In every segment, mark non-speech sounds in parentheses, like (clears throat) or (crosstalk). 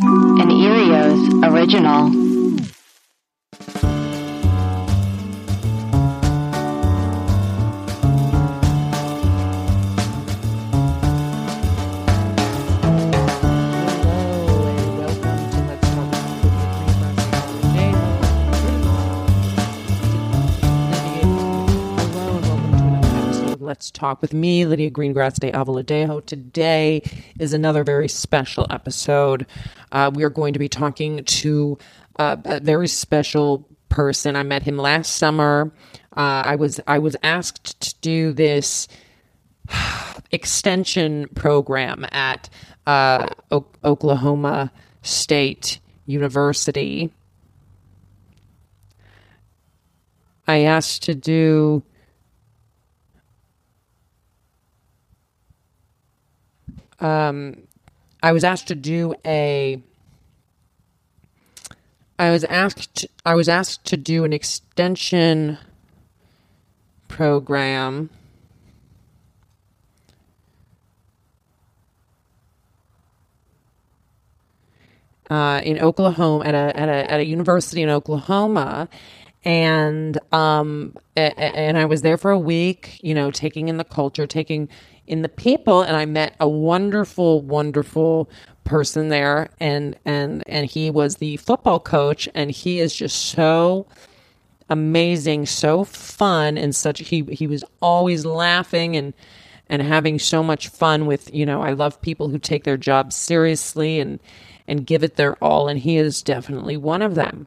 An Erios original. Talk with me, Lydia Greengrass de Avaladejo. Today is another very special episode. Uh, we are going to be talking to uh, a very special person. I met him last summer. Uh, I was I was asked to do this (sighs) extension program at uh, o- Oklahoma State University. I asked to do um, I was asked to do a. I was asked. I was asked to do an extension program. Uh, in Oklahoma at a, at a at a university in Oklahoma, and um and I was there for a week, you know, taking in the culture, taking in the people and I met a wonderful wonderful person there and and and he was the football coach and he is just so amazing, so fun and such he he was always laughing and and having so much fun with, you know, I love people who take their jobs seriously and and give it their all and he is definitely one of them.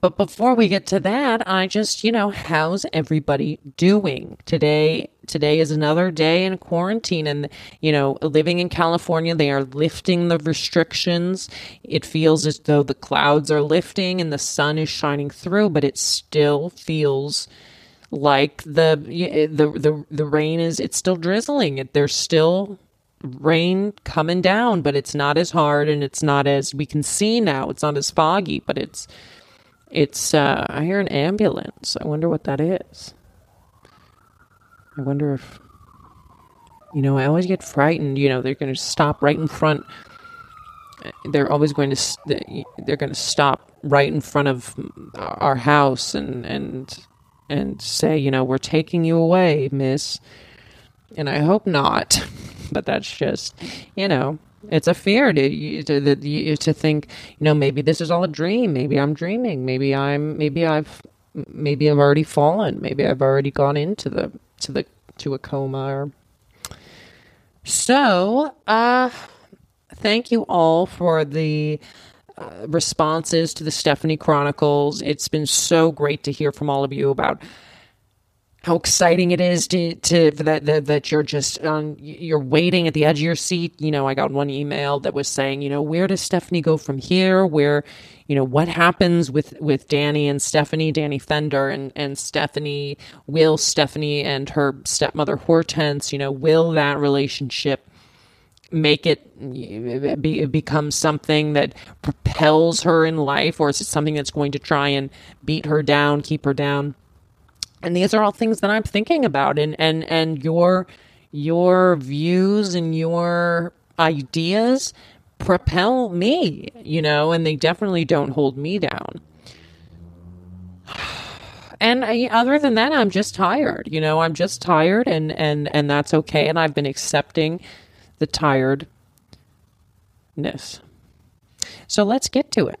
But before we get to that, I just, you know, how's everybody doing? Today today is another day in quarantine and you know, living in California, they are lifting the restrictions. It feels as though the clouds are lifting and the sun is shining through, but it still feels like the the the the rain is it's still drizzling. There's still rain coming down, but it's not as hard and it's not as we can see now. It's not as foggy, but it's it's, uh, I hear an ambulance. I wonder what that is. I wonder if, you know, I always get frightened. You know, they're going to stop right in front. Uh, they're always going to, they're going to stop right in front of uh, our house and, and, and say, you know, we're taking you away, miss. And I hope not. (laughs) But that's just, you know, it's a fear to to to think, you know, maybe this is all a dream. Maybe I'm dreaming. Maybe I'm maybe I've maybe I've already fallen. Maybe I've already gone into the to the to a coma so. Uh, thank you all for the. Uh, responses to the Stephanie Chronicles. It's been so great to hear from all of you about how exciting it is to to that, that that you're just um, you're waiting at the edge of your seat. You know, I got one email that was saying, you know, where does Stephanie go from here? Where, you know, what happens with with Danny and Stephanie, Danny Fender and and Stephanie, will Stephanie and her stepmother Hortense, you know, will that relationship make it be, become something that propels her in life or is it something that's going to try and beat her down, keep her down? And these are all things that I'm thinking about and and and your your views and your ideas propel me, you know, and they definitely don't hold me down. (sighs) And I, other than that, I'm just tired. You know, I'm just tired, and and and that's okay. And I've been accepting the tiredness. So let's get to it.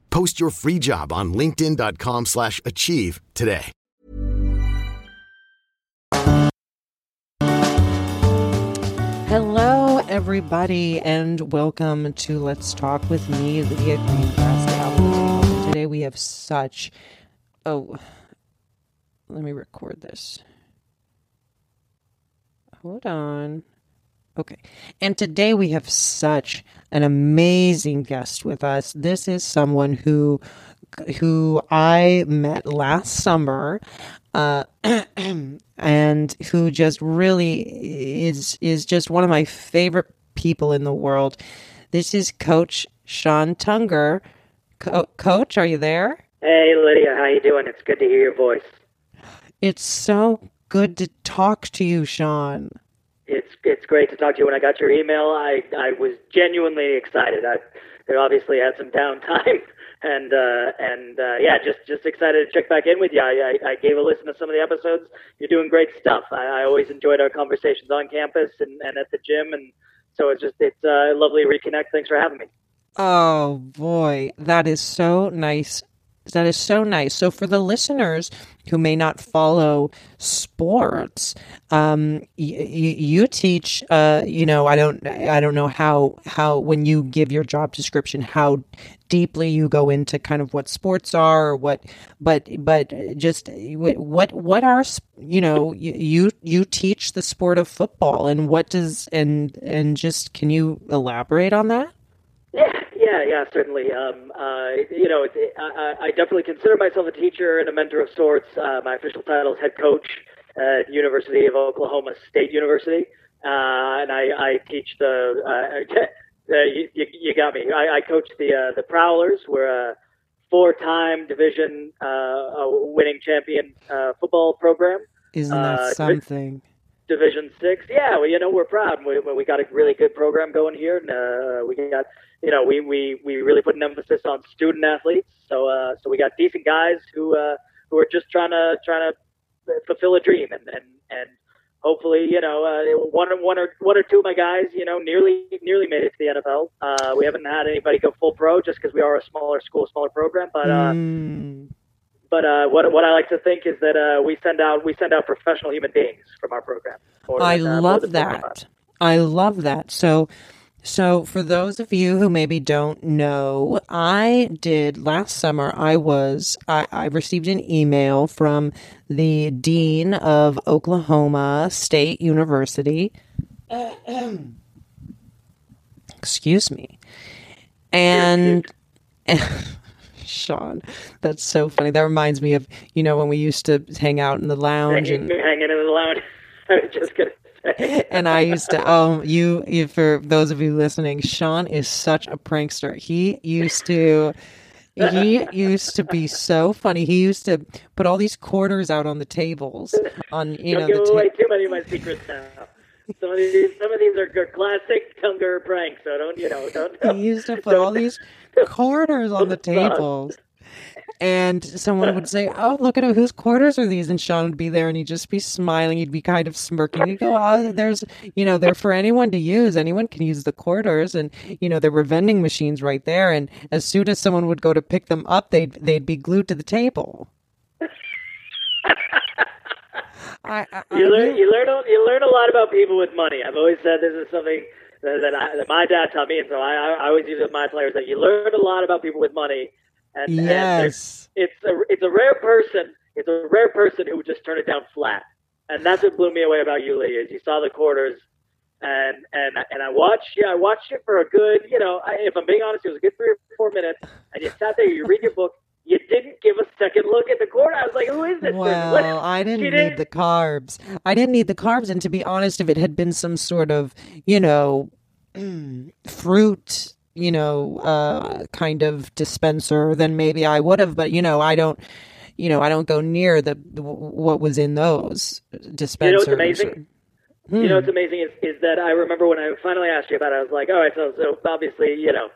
Post your free job on linkedin.com/achieve slash achieve today. Hello, everybody, and welcome to Let's Talk with me, Lydia Greengrass. Today we have such. Oh, let me record this. Hold on. Okay. And today we have such an amazing guest with us. This is someone who who I met last summer uh, (clears throat) and who just really is is just one of my favorite people in the world. This is Coach Sean Tunger. Co- Coach, are you there? Hey Lydia, how you doing? It's good to hear your voice. It's so good to talk to you, Sean. It's it's great to talk to you. When I got your email, I I was genuinely excited. I I obviously had some downtime, (laughs) and uh, and uh, yeah, just just excited to check back in with you. I, I I gave a listen to some of the episodes. You're doing great stuff. I, I always enjoyed our conversations on campus and, and at the gym, and so it's just it's uh, lovely to reconnect. Thanks for having me. Oh boy, that is so nice. That is so nice. So, for the listeners who may not follow sports, um, y- you teach. Uh, you know, I don't. I don't know how how when you give your job description how deeply you go into kind of what sports are or what, but but just what what are you know you you teach the sport of football and what does and and just can you elaborate on that? Yeah, (laughs) yeah, yeah, certainly. Um, uh, you know, it, I, I definitely consider myself a teacher and a mentor of sorts. Uh, my official title is head coach at University of Oklahoma State University, uh, and I, I teach the. Uh, (laughs) uh, you, you got me. I, I coach the uh, the Prowlers. We're a four-time division uh, winning champion uh, football program. Isn't that something? Division Six. Yeah, well, you know we're proud. We we got a really good program going here, and uh, we got you know we we we really put an emphasis on student athletes. So uh, so we got decent guys who uh, who are just trying to trying to fulfill a dream, and and and hopefully you know uh, one or one or one or two of my guys you know nearly nearly made it to the NFL. Uh, we haven't had anybody go full pro just because we are a smaller school, smaller program, but. Uh, Mm. But uh, what what I like to think is that uh, we send out we send out professional human beings from our program. I than, uh, love that. I love that. So, so for those of you who maybe don't know, I did last summer. I was I, I received an email from the dean of Oklahoma State University. (clears throat) Excuse me, and. (laughs) Sean, that's so funny. That reminds me of you know when we used to hang out in the lounge and (laughs) hanging in the lounge. (laughs) I was just gonna (laughs) and I used to um you, you for those of you listening, Sean is such a prankster. He used to he used to be so funny. He used to put all these quarters out on the tables on you know Don't give the away ta- too many of my secrets now. Some of these, some of these are classic Tunger pranks. So don't you know? Don't. he used to put all these (laughs) quarters on the tables. And someone would say, "Oh, look at whose quarters are these?" And Sean would be there, and he'd just be smiling. He'd be kind of smirking. He'd go, "Oh, there's, you know, they're for anyone to use. Anyone can use the quarters, and you know, there were vending machines right there. And as soon as someone would go to pick them up, they'd they'd be glued to the table." (laughs) I, I, You learn, you learn, a- you learn a lot about people with money. I've always said this is something that, that, I, that my dad taught me, and so I, I always use it with my players that you learn a lot about people with money. And, yes, and it's a it's a rare person. It's a rare person who would just turn it down flat, and that's what blew me away about you, Lee. Is you saw the quarters, and and and I watched. Yeah, I watched it for a good. You know, I, if I'm being honest, it was a good three or four minutes, and you sat there, you read your book, you didn't give a second look at the quarter. I was like, who is this? Well, what? I didn't need didn't... the carbs. I didn't need the carbs. And to be honest, if it had been some sort of, you know, mm, (clears throat) fruit, you know, uh, kind of dispenser, then maybe I would have. But, you know, I don't. You know, I don't go near the, the what was in those dispensers. You know what's amazing? Hmm. You know what's amazing is, is that I remember when I finally asked you about it, I was like, all right, so so obviously, you know,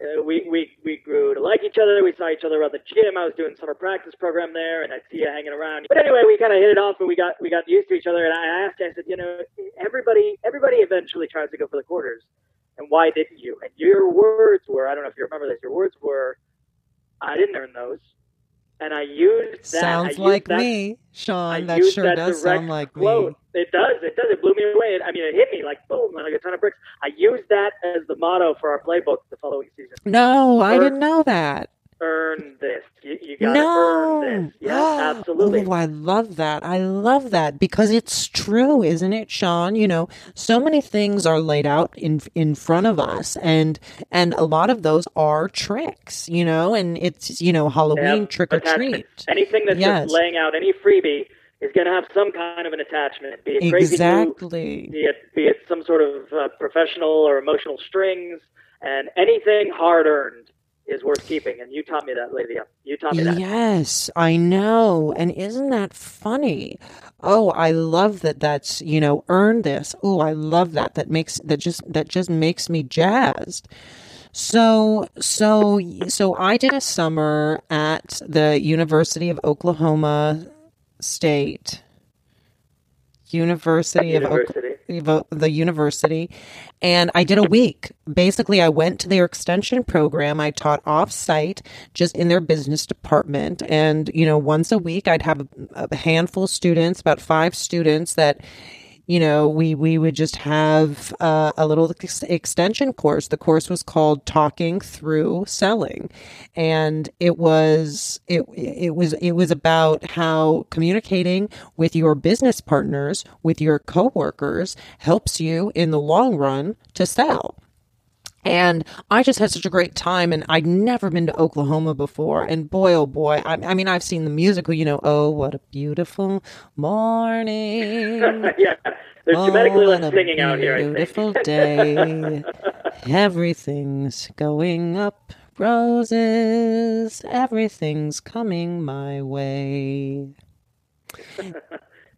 uh, we, we, we grew to like each other. We saw each other around the gym. I was doing summer practice program there, and I'd see you hanging around. But anyway, we kind of hit it off, and we got we got used to each other. And I asked, I said, you know, everybody everybody eventually tries to go for the quarters, and why didn't you? And your words were, I don't know if you remember this. Your words were, I didn't earn those and I used that. Sounds used like that, me, Sean. That sure that does sound like quote. me. It does. It does. It blew me away. I mean, it hit me like boom, like a ton of bricks. I used that as the motto for our playbook the following season. No, I didn't know that earn this. You, you got to no. earn this. Yeah, (gasps) absolutely. Oh, I love that. I love that because it's true, isn't it, Sean? You know, so many things are laid out in in front of us, and and a lot of those are tricks. You know, and it's you know Halloween trick or treat. Anything that's yes. just laying out any freebie is going to have some kind of an attachment. Be it crazy exactly. be it be it some sort of uh, professional or emotional strings, and anything hard earned is worth keeping. And you taught me that, Lydia. You taught me that. Yes, I know. And isn't that funny? Oh, I love that. That's you know earned this. Oh, I love that. That makes that just that just makes me jazzed. So so so I did a summer at the University of Oklahoma State. University, University. of the university and I did a week. Basically, I went to their extension program. I taught off site just in their business department. And, you know, once a week, I'd have a, a handful of students, about five students that, you know, we, we would just have uh, a little ex- extension course. The course was called Talking Through Selling. And it was, it, it was, it was about how communicating with your business partners, with your coworkers helps you in the long run to sell. And I just had such a great time, and I'd never been to Oklahoma before. And boy, oh boy, I, I mean, I've seen the musical, you know, oh, what a beautiful morning. (laughs) yeah, there's oh, genetically less singing out here. Beautiful (laughs) day. Everything's going up roses. Everything's coming my way. (laughs) you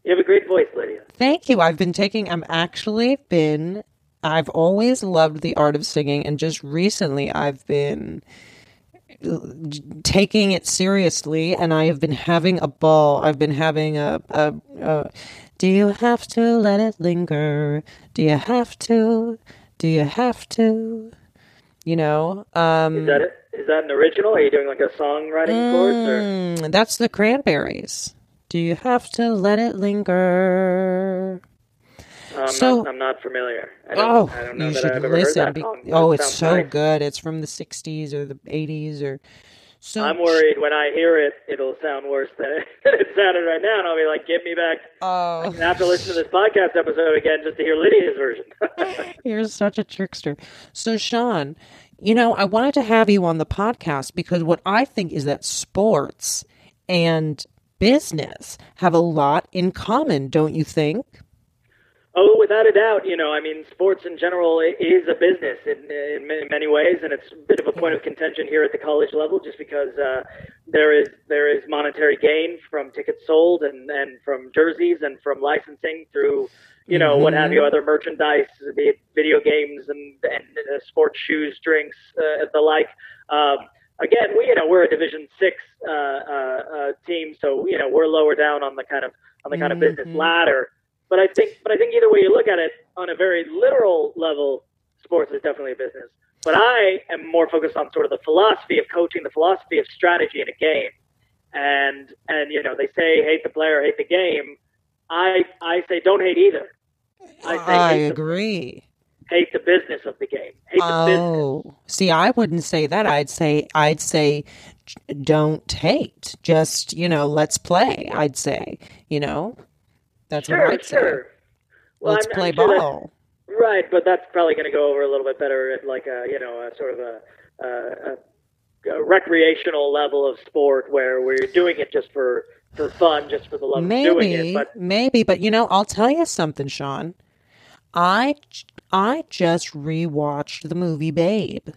have a great voice, Lydia. Thank you. I've been taking, I'm actually been I've always loved the art of singing, and just recently I've been taking it seriously, and I have been having a ball. I've been having a, a, a do you have to let it linger? Do you have to? Do you have to? You know, um, is that it? Is that an original? Are you doing like a songwriting mm, course? Or? That's the Cranberries. Do you have to let it linger? I'm, so, not, I'm not familiar. I don't, oh, I don't know you that should listen. heard that song. oh, it's so nice. good. It's from the '60s or the '80s or. So I'm worried when I hear it, it'll sound worse than it, (laughs) than it sounded right now, and I'll be like, "Get me back." Oh. I have to listen to this podcast episode again just to hear Lydia's version. (laughs) (laughs) You're such a trickster. So, Sean, you know, I wanted to have you on the podcast because what I think is that sports and business have a lot in common, don't you think? Oh, without a doubt. You know, I mean, sports in general is a business in, in many ways, and it's a bit of a point of contention here at the college level, just because uh, there is there is monetary gain from tickets sold and and from jerseys and from licensing through, you know, mm-hmm. what have you, mm-hmm. other merchandise, be it video games and and uh, sports shoes, drinks, uh, the like. Um, again, we you know we're a Division Six uh, uh, uh, team, so you know we're lower down on the kind of on the kind of business Mm-hmm. ladder. But I think, but I think either way you look at it, on a very literal level, sports is definitely a business. But I am more focused on sort of the philosophy of coaching, the philosophy of strategy in a game. And and you know they say hate the player, hate the game. I I say don't hate either. I say I agree. The, hate the business of the game. Hate the business. Oh, see, I wouldn't say that. I'd say, I'd say, don't hate. Just you know, let's play. I'd say, you know, that's Sure, what I'd sure. say. Well, let's I'm- I'm play sure ball. Right, but that's probably going to go over a little bit better at like a you know a sort of a, a, a, recreational level of sport where we're doing it just for for fun, just for the love of doing it. Maybe, But maybe, but you know, I'll tell you something, Sean. I I just rewatched the movie Babe,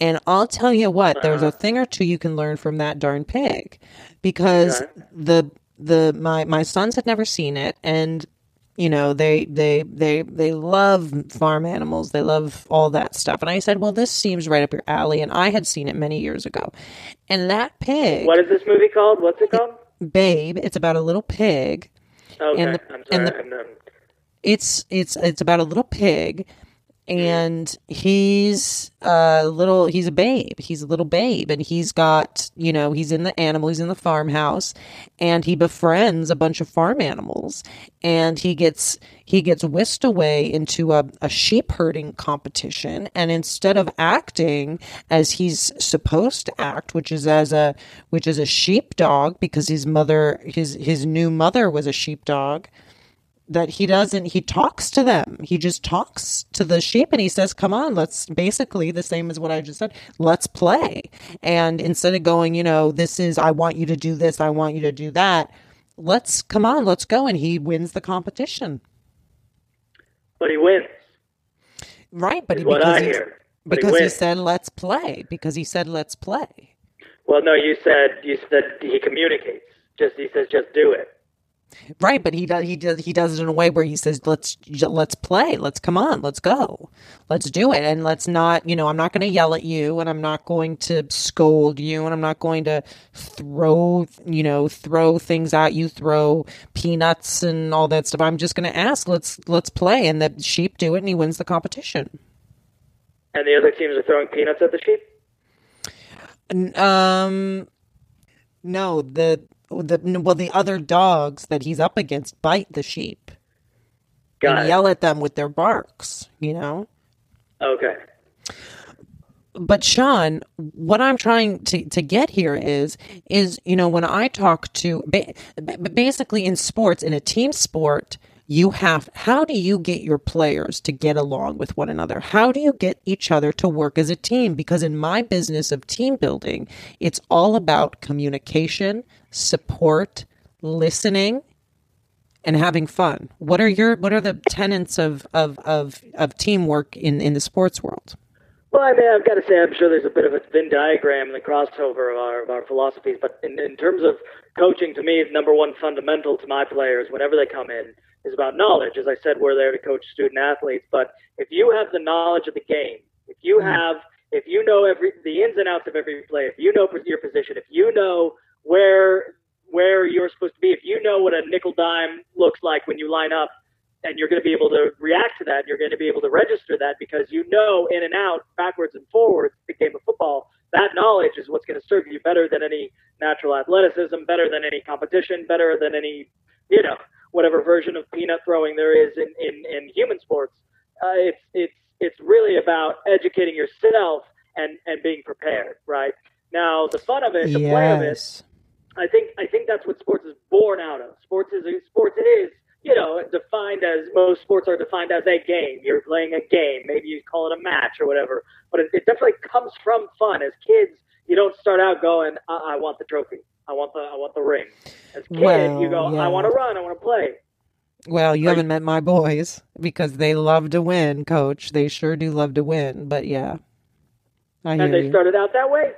and I'll tell you what. There's Uh-huh. a thing or two you can learn from that darn pig, because Okay. the the my my sons had never seen it, and you know they they they they love farm animals they love all that stuff and i said well this seems right up your alley and i had seen it many years ago and that pig what is this movie called? What's it called? babe it's about a little pig Okay, and the- I'm sorry. and the- it's it's it's about a little pig and he's a little he's a babe. He's a little babe. And he's got you know he's in the animal he's in the farmhouse and he befriends a bunch of farm animals. And he gets he gets whisked away into a, a sheep herding competition. And instead of acting as he's supposed to act which is as a which is a sheepdog because his mother his his new mother was a sheepdog that he doesn't he talks to them he just talks to the sheep and he says come on let's basically the same as what i just said let's play and instead of going you know this is i want you to do this i want you to do that let's come on let's go and he wins the competition but he wins. right but he, what because, I he, he because he wins. said let's play because he said let's play Well, no, you said you said he communicates. Just he says, just do it. Right but he does he does he does it in a way where he says let's let's play. Let's come on let's go. Let's do it. And let's not you know i'm not going to yell at you and i'm not going to scold you and i'm not going to throw you know throw things at you throw peanuts and all that stuff. I'm just going to ask let's let's play. And the sheep do it and he wins the competition. And the other teams are throwing peanuts at the sheep. Um no the the well the other dogs that he's up against bite the sheep Got and it. yell at them with their barks you know Okay. but Sean, what I'm trying to, to get here is is you know when I talk to ba- ba- basically in sports in a team sport you have how do you get your players to get along with one another? How do you get each other to work as a team? Because in my business of team building it's all about communication support listening and having fun. What are your what are the tenets of of of, of teamwork in in the sports world? Well, I mean, I've got to say, I'm sure there's a bit of a Venn diagram and the crossover of our, of our philosophies. But in, in terms of coaching, to me, number one fundamental to my players, whenever they come in, is about knowledge. As I said, we're there to coach student athletes. But if you have the knowledge of the game, if you mm-hmm. have, if you know every the ins and outs of every play, if you know your position, if you know where where you're supposed to be, if you know what a nickel dime looks like when you line up, and you're going to be able to react to that. You're going to be able to register that because you know in and out, backwards and forwards, the game of football. That knowledge is what's going to serve you better than any natural athleticism, better than any competition, better than any, you know, whatever version of peanut throwing there is in, in, in human sports. Uh, it's it's it's really about educating yourself and and being prepared. Right now, the fun of it, the play of it, I think I think that's what sports is born out of. Sports is sports is you know defined as most sports are defined as a game. You're playing a game. Maybe you call it a match or whatever, but it, it definitely comes from fun. As kids, you don't start out going, I, I want the trophy. I want the I want the ring. As kids, Well, you go, yeah. I want to run. I want to play. Well, you Are haven't met my boys because they love to win, coach. They sure do love to win, but yeah. I hear And they you. started out that way.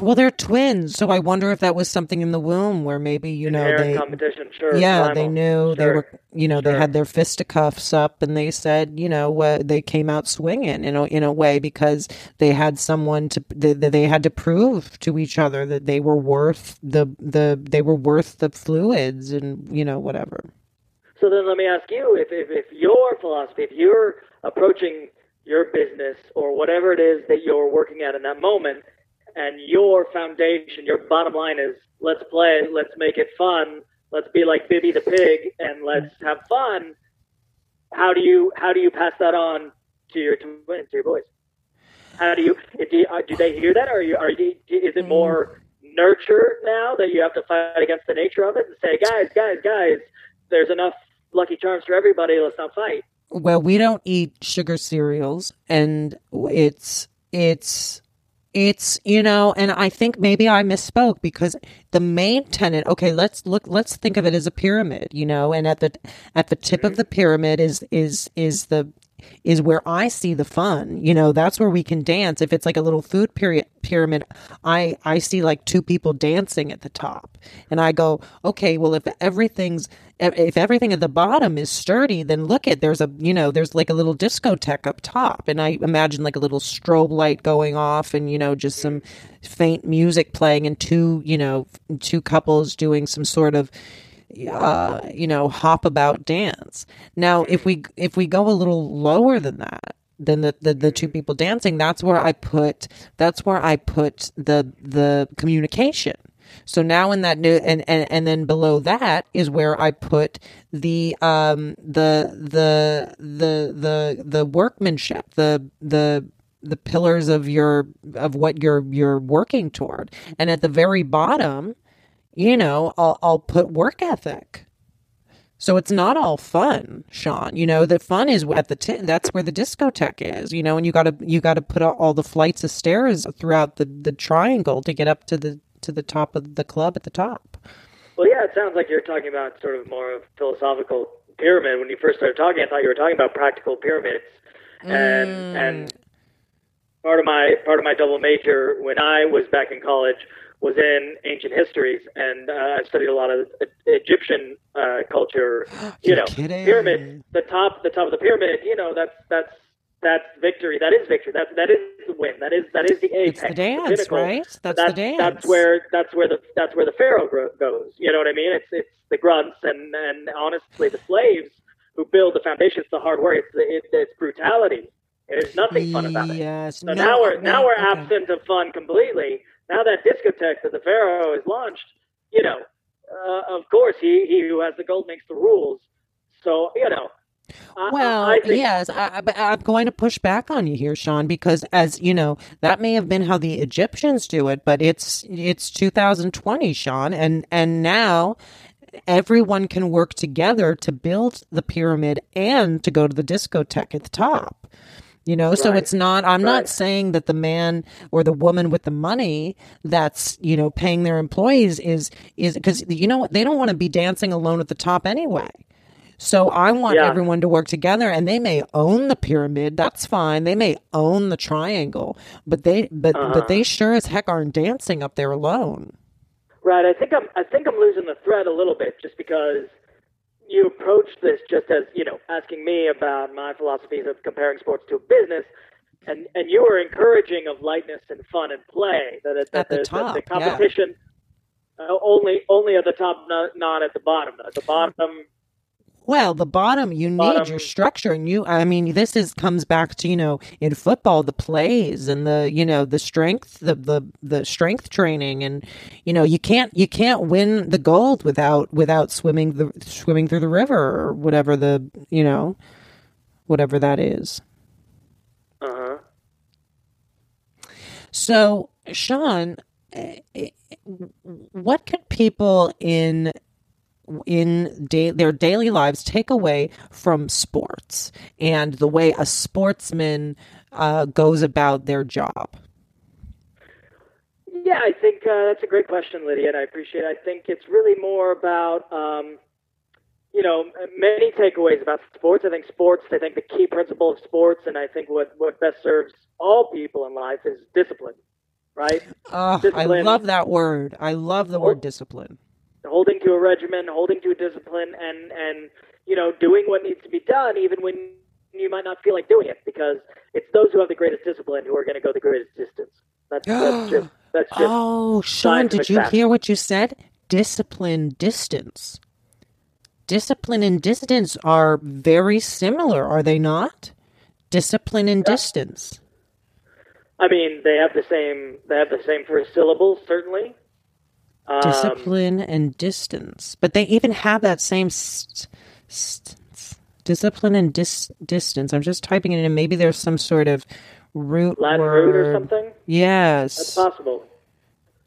Well, they're twins, so I wonder if that was something in the womb where maybe, you know, they competition, sure. Yeah, they primal, knew they were, you know, they had their fisticuffs up and they said, you know, uh, they came out swinging in a, in a way because they had someone to, that they, they had to prove to each other that they were worth the, the, they were worth the fluids and, you know, whatever. So then let me ask you if, if, if your philosophy, if you're approaching your business or whatever it is that you're working at in that moment, and your foundation, your bottom line is let's play, let's make it fun, let's be like Bibby the pig, and let's have fun. how do you how do you pass that on to your twins, to your boys? How do you do, uh, do they hear that, or are you are you, is it more nurture now that you have to fight against the nature of it and say, guys, guys, guys, there's enough Lucky Charms for everybody. Let's not fight. Well, we don't eat sugar cereals, and it's it's it's you know and i think maybe i misspoke because the main tenant okay let's look let's think of it as a pyramid you know and at the at the tip of the pyramid is is is the is where I see the fun. You know, that's where we can dance. If it's like a little food pyramid, I I see like two people dancing at the top. And I go, "Okay, well if everything's if everything at the bottom is sturdy, then look at there's a you know there's like a little discotheque up top, and I imagine like a little strobe light going off, and you know just some faint music playing, and two you know two couples doing some sort of uh, you know, hop about dance. Now, if we if we go a little lower than that, than the, the, the two people dancing, that's where I put that's where I put the the communication. So now in that new and, and and then below that is where I put the um the the the the the workmanship, the the the pillars of your of what you're you're working toward. And at the very bottom you know, I'll, I'll put work ethic. So it's not all fun, Sean. You know, the fun is at the t- that's where the discotheque is. You know, and you got to you got to put all the flights of stairs throughout the the triangle to get up to the to the top of the club at the top. Well, yeah, it sounds like you're talking about sort of more of philosophical pyramid. When you first started talking, I thought you were talking about practical pyramids, and mm. and part of my part of my double major when I was back in college was in ancient histories, and uh, I studied a lot of Egyptian uh, culture. (gasps) You know, kidding. pyramid, the top, the top of the pyramid. You know, that's that's that's victory. That is victory. That that is the win. That is that is the apex. It's the dance, the right? That's, that's, the dance. That's where that's where the that's where the pharaoh goes. You know what I mean? It's it's the grunts and and honestly the slaves who build the foundation. It's the hard work. It's it, it's brutality. There's nothing fun about it. Yes. So no, now we're no, now we're okay. absent of fun completely now that discotheque that the Pharaoh has launched, you know, uh, of course he, he who has the gold makes the rules. So you know. Well, I, I think, yes, I, I'm going to push back on you here, Sean, because as you know, that may have been how the Egyptians do it, but it's it's 2020, Sean, and and now everyone can work together to build the pyramid and to go to the discotheque at the top. You know, right. so it's not, I'm right. not saying that the man or the woman with the money that's, you know, paying their employees is, is because, you know, they don't want to be dancing alone at the top anyway. So I want yeah. everyone to work together and they may own the pyramid. That's fine. They may own the triangle, but they, but, uh-huh. but they sure as heck aren't dancing up there alone. Right. I think I'm, I think I'm losing the thread a little bit just because you approach this just as you know asking me about my philosophies of comparing sports to business and and you were encouraging of lightness and fun and play that, that at the, the top the, the competition yeah. uh, only only at the top not, not at the bottom at the bottom well, the bottom, you bottom. need your structure. And you, I mean, this is comes back to, you know, in football, the plays and the, you know, the strength, the, the, the strength training. And, you know, you can't, you can't win the gold without, without swimming the, swimming through the river or whatever the, you know, whatever that is. Uh huh. So, Sean, eh, eh, what could people in in da- their daily lives take away from sports and the way a sportsman uh, goes about their job? Yeah, I think uh, that's a great question, Lydia, and I appreciate it. I think it's really more about, um, you know, many takeaways about sports. I think sports, I think the key principle of sports, and I think what, what best serves all people in life is discipline, right? Oh, discipline. I love that word. I love the word discipline holding to a regimen, holding to a discipline, and and you know doing what needs to be done, even when you might not feel like doing it, because it's those who have the greatest discipline who are going to go the greatest distance. That's, that's (gasps) just that's just. Oh, Sean, did you hear what you said? Discipline, distance. Discipline and distance are very similar, are they not? Discipline and yeah. distance. I mean, they have the same. They have the same first syllables, certainly. Discipline um, and distance. But they even have that same st- st- discipline and dis- distance. I'm just typing it in, maybe there's some sort of root Latin word. root or something. Yes, That's possible.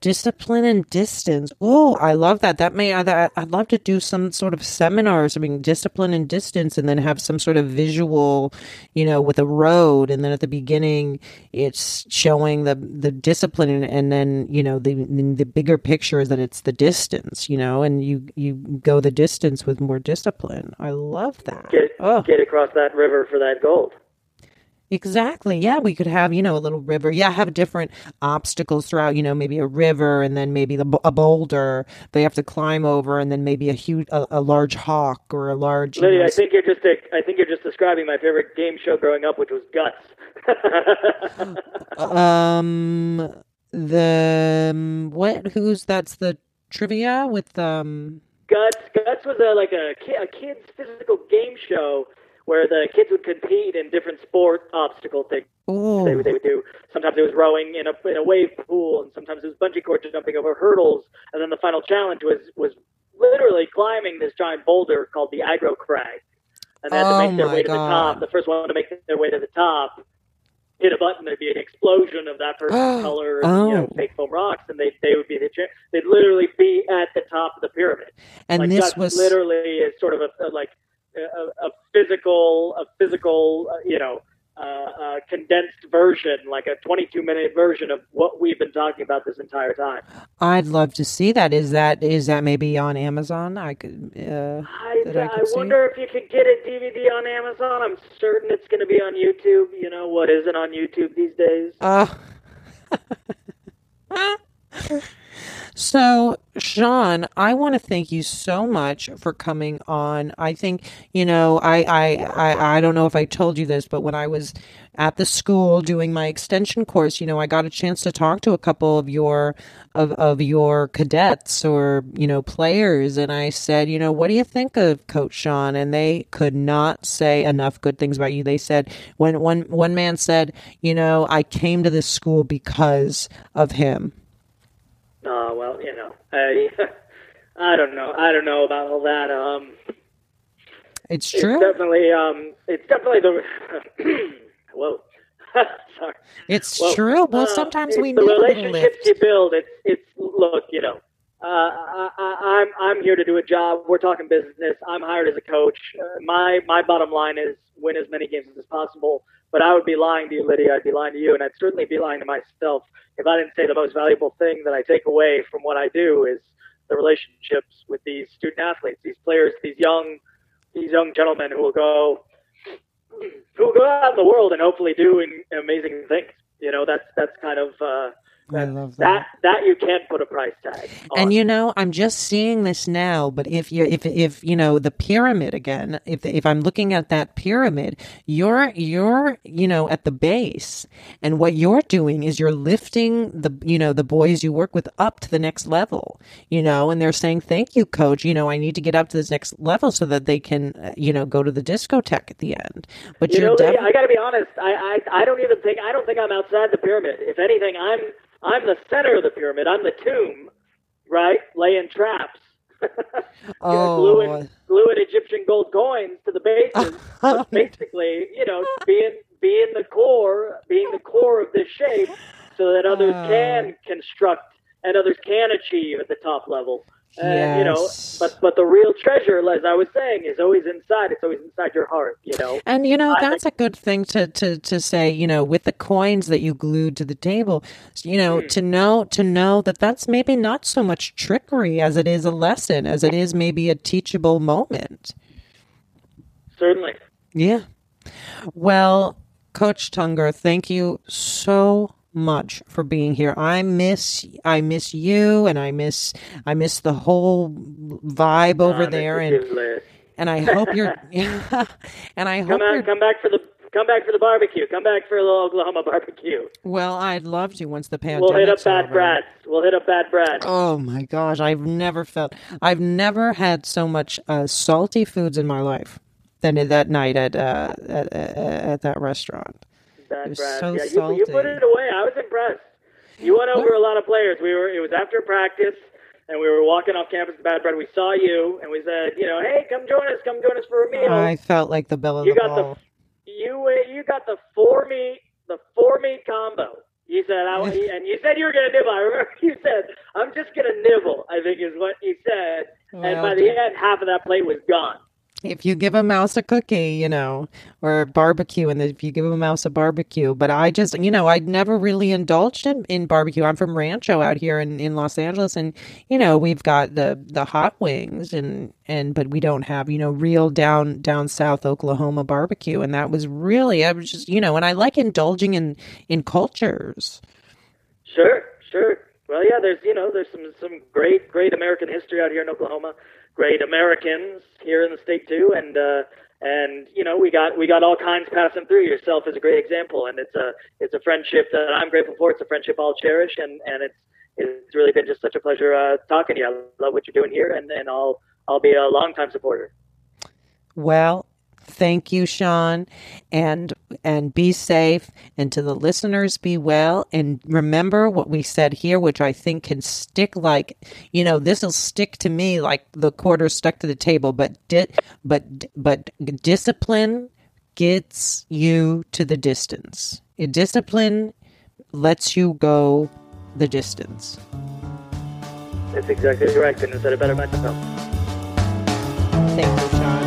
Discipline and distance. Oh, I love that. That may I, I'd love to do some sort of seminars. I mean, discipline and distance, and then have some sort of visual, you know, with a road, and then at the beginning, it's showing the the discipline, and, and then you know the the bigger picture is that it's the distance, you know, and you you go the distance with more discipline. I love that. Get Oh. get across that river for that gold. Exactly. Yeah, we could have, you know, a little river. Yeah, have different obstacles throughout, you know, maybe a river and then maybe the, a boulder they have to climb over and then maybe a huge, a, a large hawk or a large. Lydia, know, I think you're just I think you're just describing my favorite game show growing up, which was Guts. (laughs) um, the, um, what, who's, that's the trivia with, um, Guts Guts was a, like a, a kids physical game show where the kids would compete in different sport obstacle things. oh, They, would- they would do. Sometimes it was rowing in a in a wave pool, and sometimes it was bungee cord jumping over hurdles. And then the final challenge was was literally climbing this giant boulder called the Aggro Crag. And they had Oh to make their oh my way to the top. The first one to make their way to the top hit a button. There'd be an explosion of that person's (gasps) color, you know, Oh. fake foam rocks, and they they would be the they'd literally be at the top of the pyramid. and like this was, literally is sort of a, a like a, a physical a physical uh, you know uh, uh, condensed version like a 22 minute version of what we've been talking about this entire time I'd love to see that. Is that, is that maybe on Amazon? I could, uh, I, That I I, see? wonder if you could get a DVD on Amazon. I'm certain it's going to be on YouTube. You know what isn't on YouTube these days? Uh, (laughs) so, Sean, I want to thank you so much for coming on. I think, you know, I, I, I, I don't know if I told you this, but when I was at the school doing my extension course, you know, I got a chance to talk to a couple of your, of, of your cadets or, you know, players. And I said, you know, what do you think of Coach Sean? And they could not say enough good things about you. They said, when one, one man said, you know, I came to this school because of him. Oh well, you know, I (laughs) I don't know. I don't know about all that. Um, It's true. it's definitely um, it's definitely the (coughs) well, (laughs) Sorry. It's Well, true. Well, uh, sometimes it's we the need a little relationships you build. It's it's look, you know, uh, I, I, I'm I'm here to do a job. We're talking business. I'm hired as a coach. Uh, my my bottom line is win as many games as possible. But I would be lying to you, Lydia. I'd be lying to you, and I'd certainly be lying to myself if I didn't say the most valuable thing that I take away from what I do is the relationships with these student athletes, these players, these young these young gentlemen who will go who will go out in the world and hopefully do amazing things. You know, that's that's kind of uh, I love that that you can't put a price tag. On. And you know, I'm just seeing this now. But if you, if if you know the pyramid again, if if I'm looking at that pyramid, you're you're you know at the base, and what you're doing is you're lifting the you know the boys you work with up to the next level. You know, and they're saying, "Thank you, coach. You know, I need to get up to this next level so that they can uh, you know go to the discotheque at the end." But you you're know, Lydia, definitely I got to be honest. I, I I don't even think I don't think I'm outside the pyramid. If anything, I'm I'm the center of the pyramid. I'm the tomb, right? Laying traps. (laughs) Oh. gluing, gluing Egyptian gold coins to the bases. (laughs) basically, you know, being being the core, being the core of this shape, so that others Oh. can construct and others can achieve at the top level. And you know, Yes. but but the real treasure, as I was saying, is always inside. It's always inside your heart. You know. And you know that's a good thing to, to to say. You know, with the coins that you glued to the table, you know, Hmm. to know to know that that's maybe not so much trickery as it is a lesson, as it is maybe a teachable moment. Certainly. Yeah. Well, Coach Tunger, thank you so much for being here. I miss I miss you, and I miss I miss the whole vibe over Uh, there, and and I hope you're (laughs) (laughs) and I hope Come back, come back for the come back for the barbecue. Come back for a little Oklahoma barbecue. Well, I'd love to once the pandemic. We'll hit up Bad Brad. We'll hit up Bad Brad. Oh my gosh, I've never felt I've never had so much uh, salty foods in my life than that night at uh, at, at, at that restaurant. Was Brad. so yeah, you, you put it away. I was impressed. You went over a lot of players. We were. It was after practice. and we were walking off campus at Bad Bread. We saw you, and we said, you know, hey, come join us, come join us for a meal. I felt like the bell of you the got ball. the you you got the four meat the four meat combo. You said, I, and you said you were gonna nibble. I remember (laughs) you said, I'm just gonna nibble. I think is what you said. and by the end, half of that plate was gone. If you give a mouse a cookie, you know, or barbecue, and if you give a mouse a barbecue, but I just, you know, I'd never really indulged in, in barbecue. I'm from Rancho out here in, in Los Angeles, and you know, we've got the the hot wings, and and but we don't have, you know, real down down south Oklahoma barbecue, and that was really, I was just, you know, and I like indulging in in cultures. Sure, sure. Well, yeah, there's you know there's some some great great American history out here in Oklahoma. Great Americans here in the state too, and uh, and you know we got we got all kinds passing through. Yourself is a great example, and it's a it's a friendship that I'm grateful for. It's a friendship I'll cherish, and and it's it's really been just such a pleasure uh, talking to you. I love what you're doing here, and and I'll I'll be a longtime supporter. Well, thank you, Sean, and and be safe. And to the listeners, be well. And remember what we said here, which I think can stick like you know this will stick to me like the quarter stuck to the table. But di- but but discipline gets you to the distance. Discipline lets you go the distance. That's exactly right. Couldn't have said it better myself. Thank you, Sean.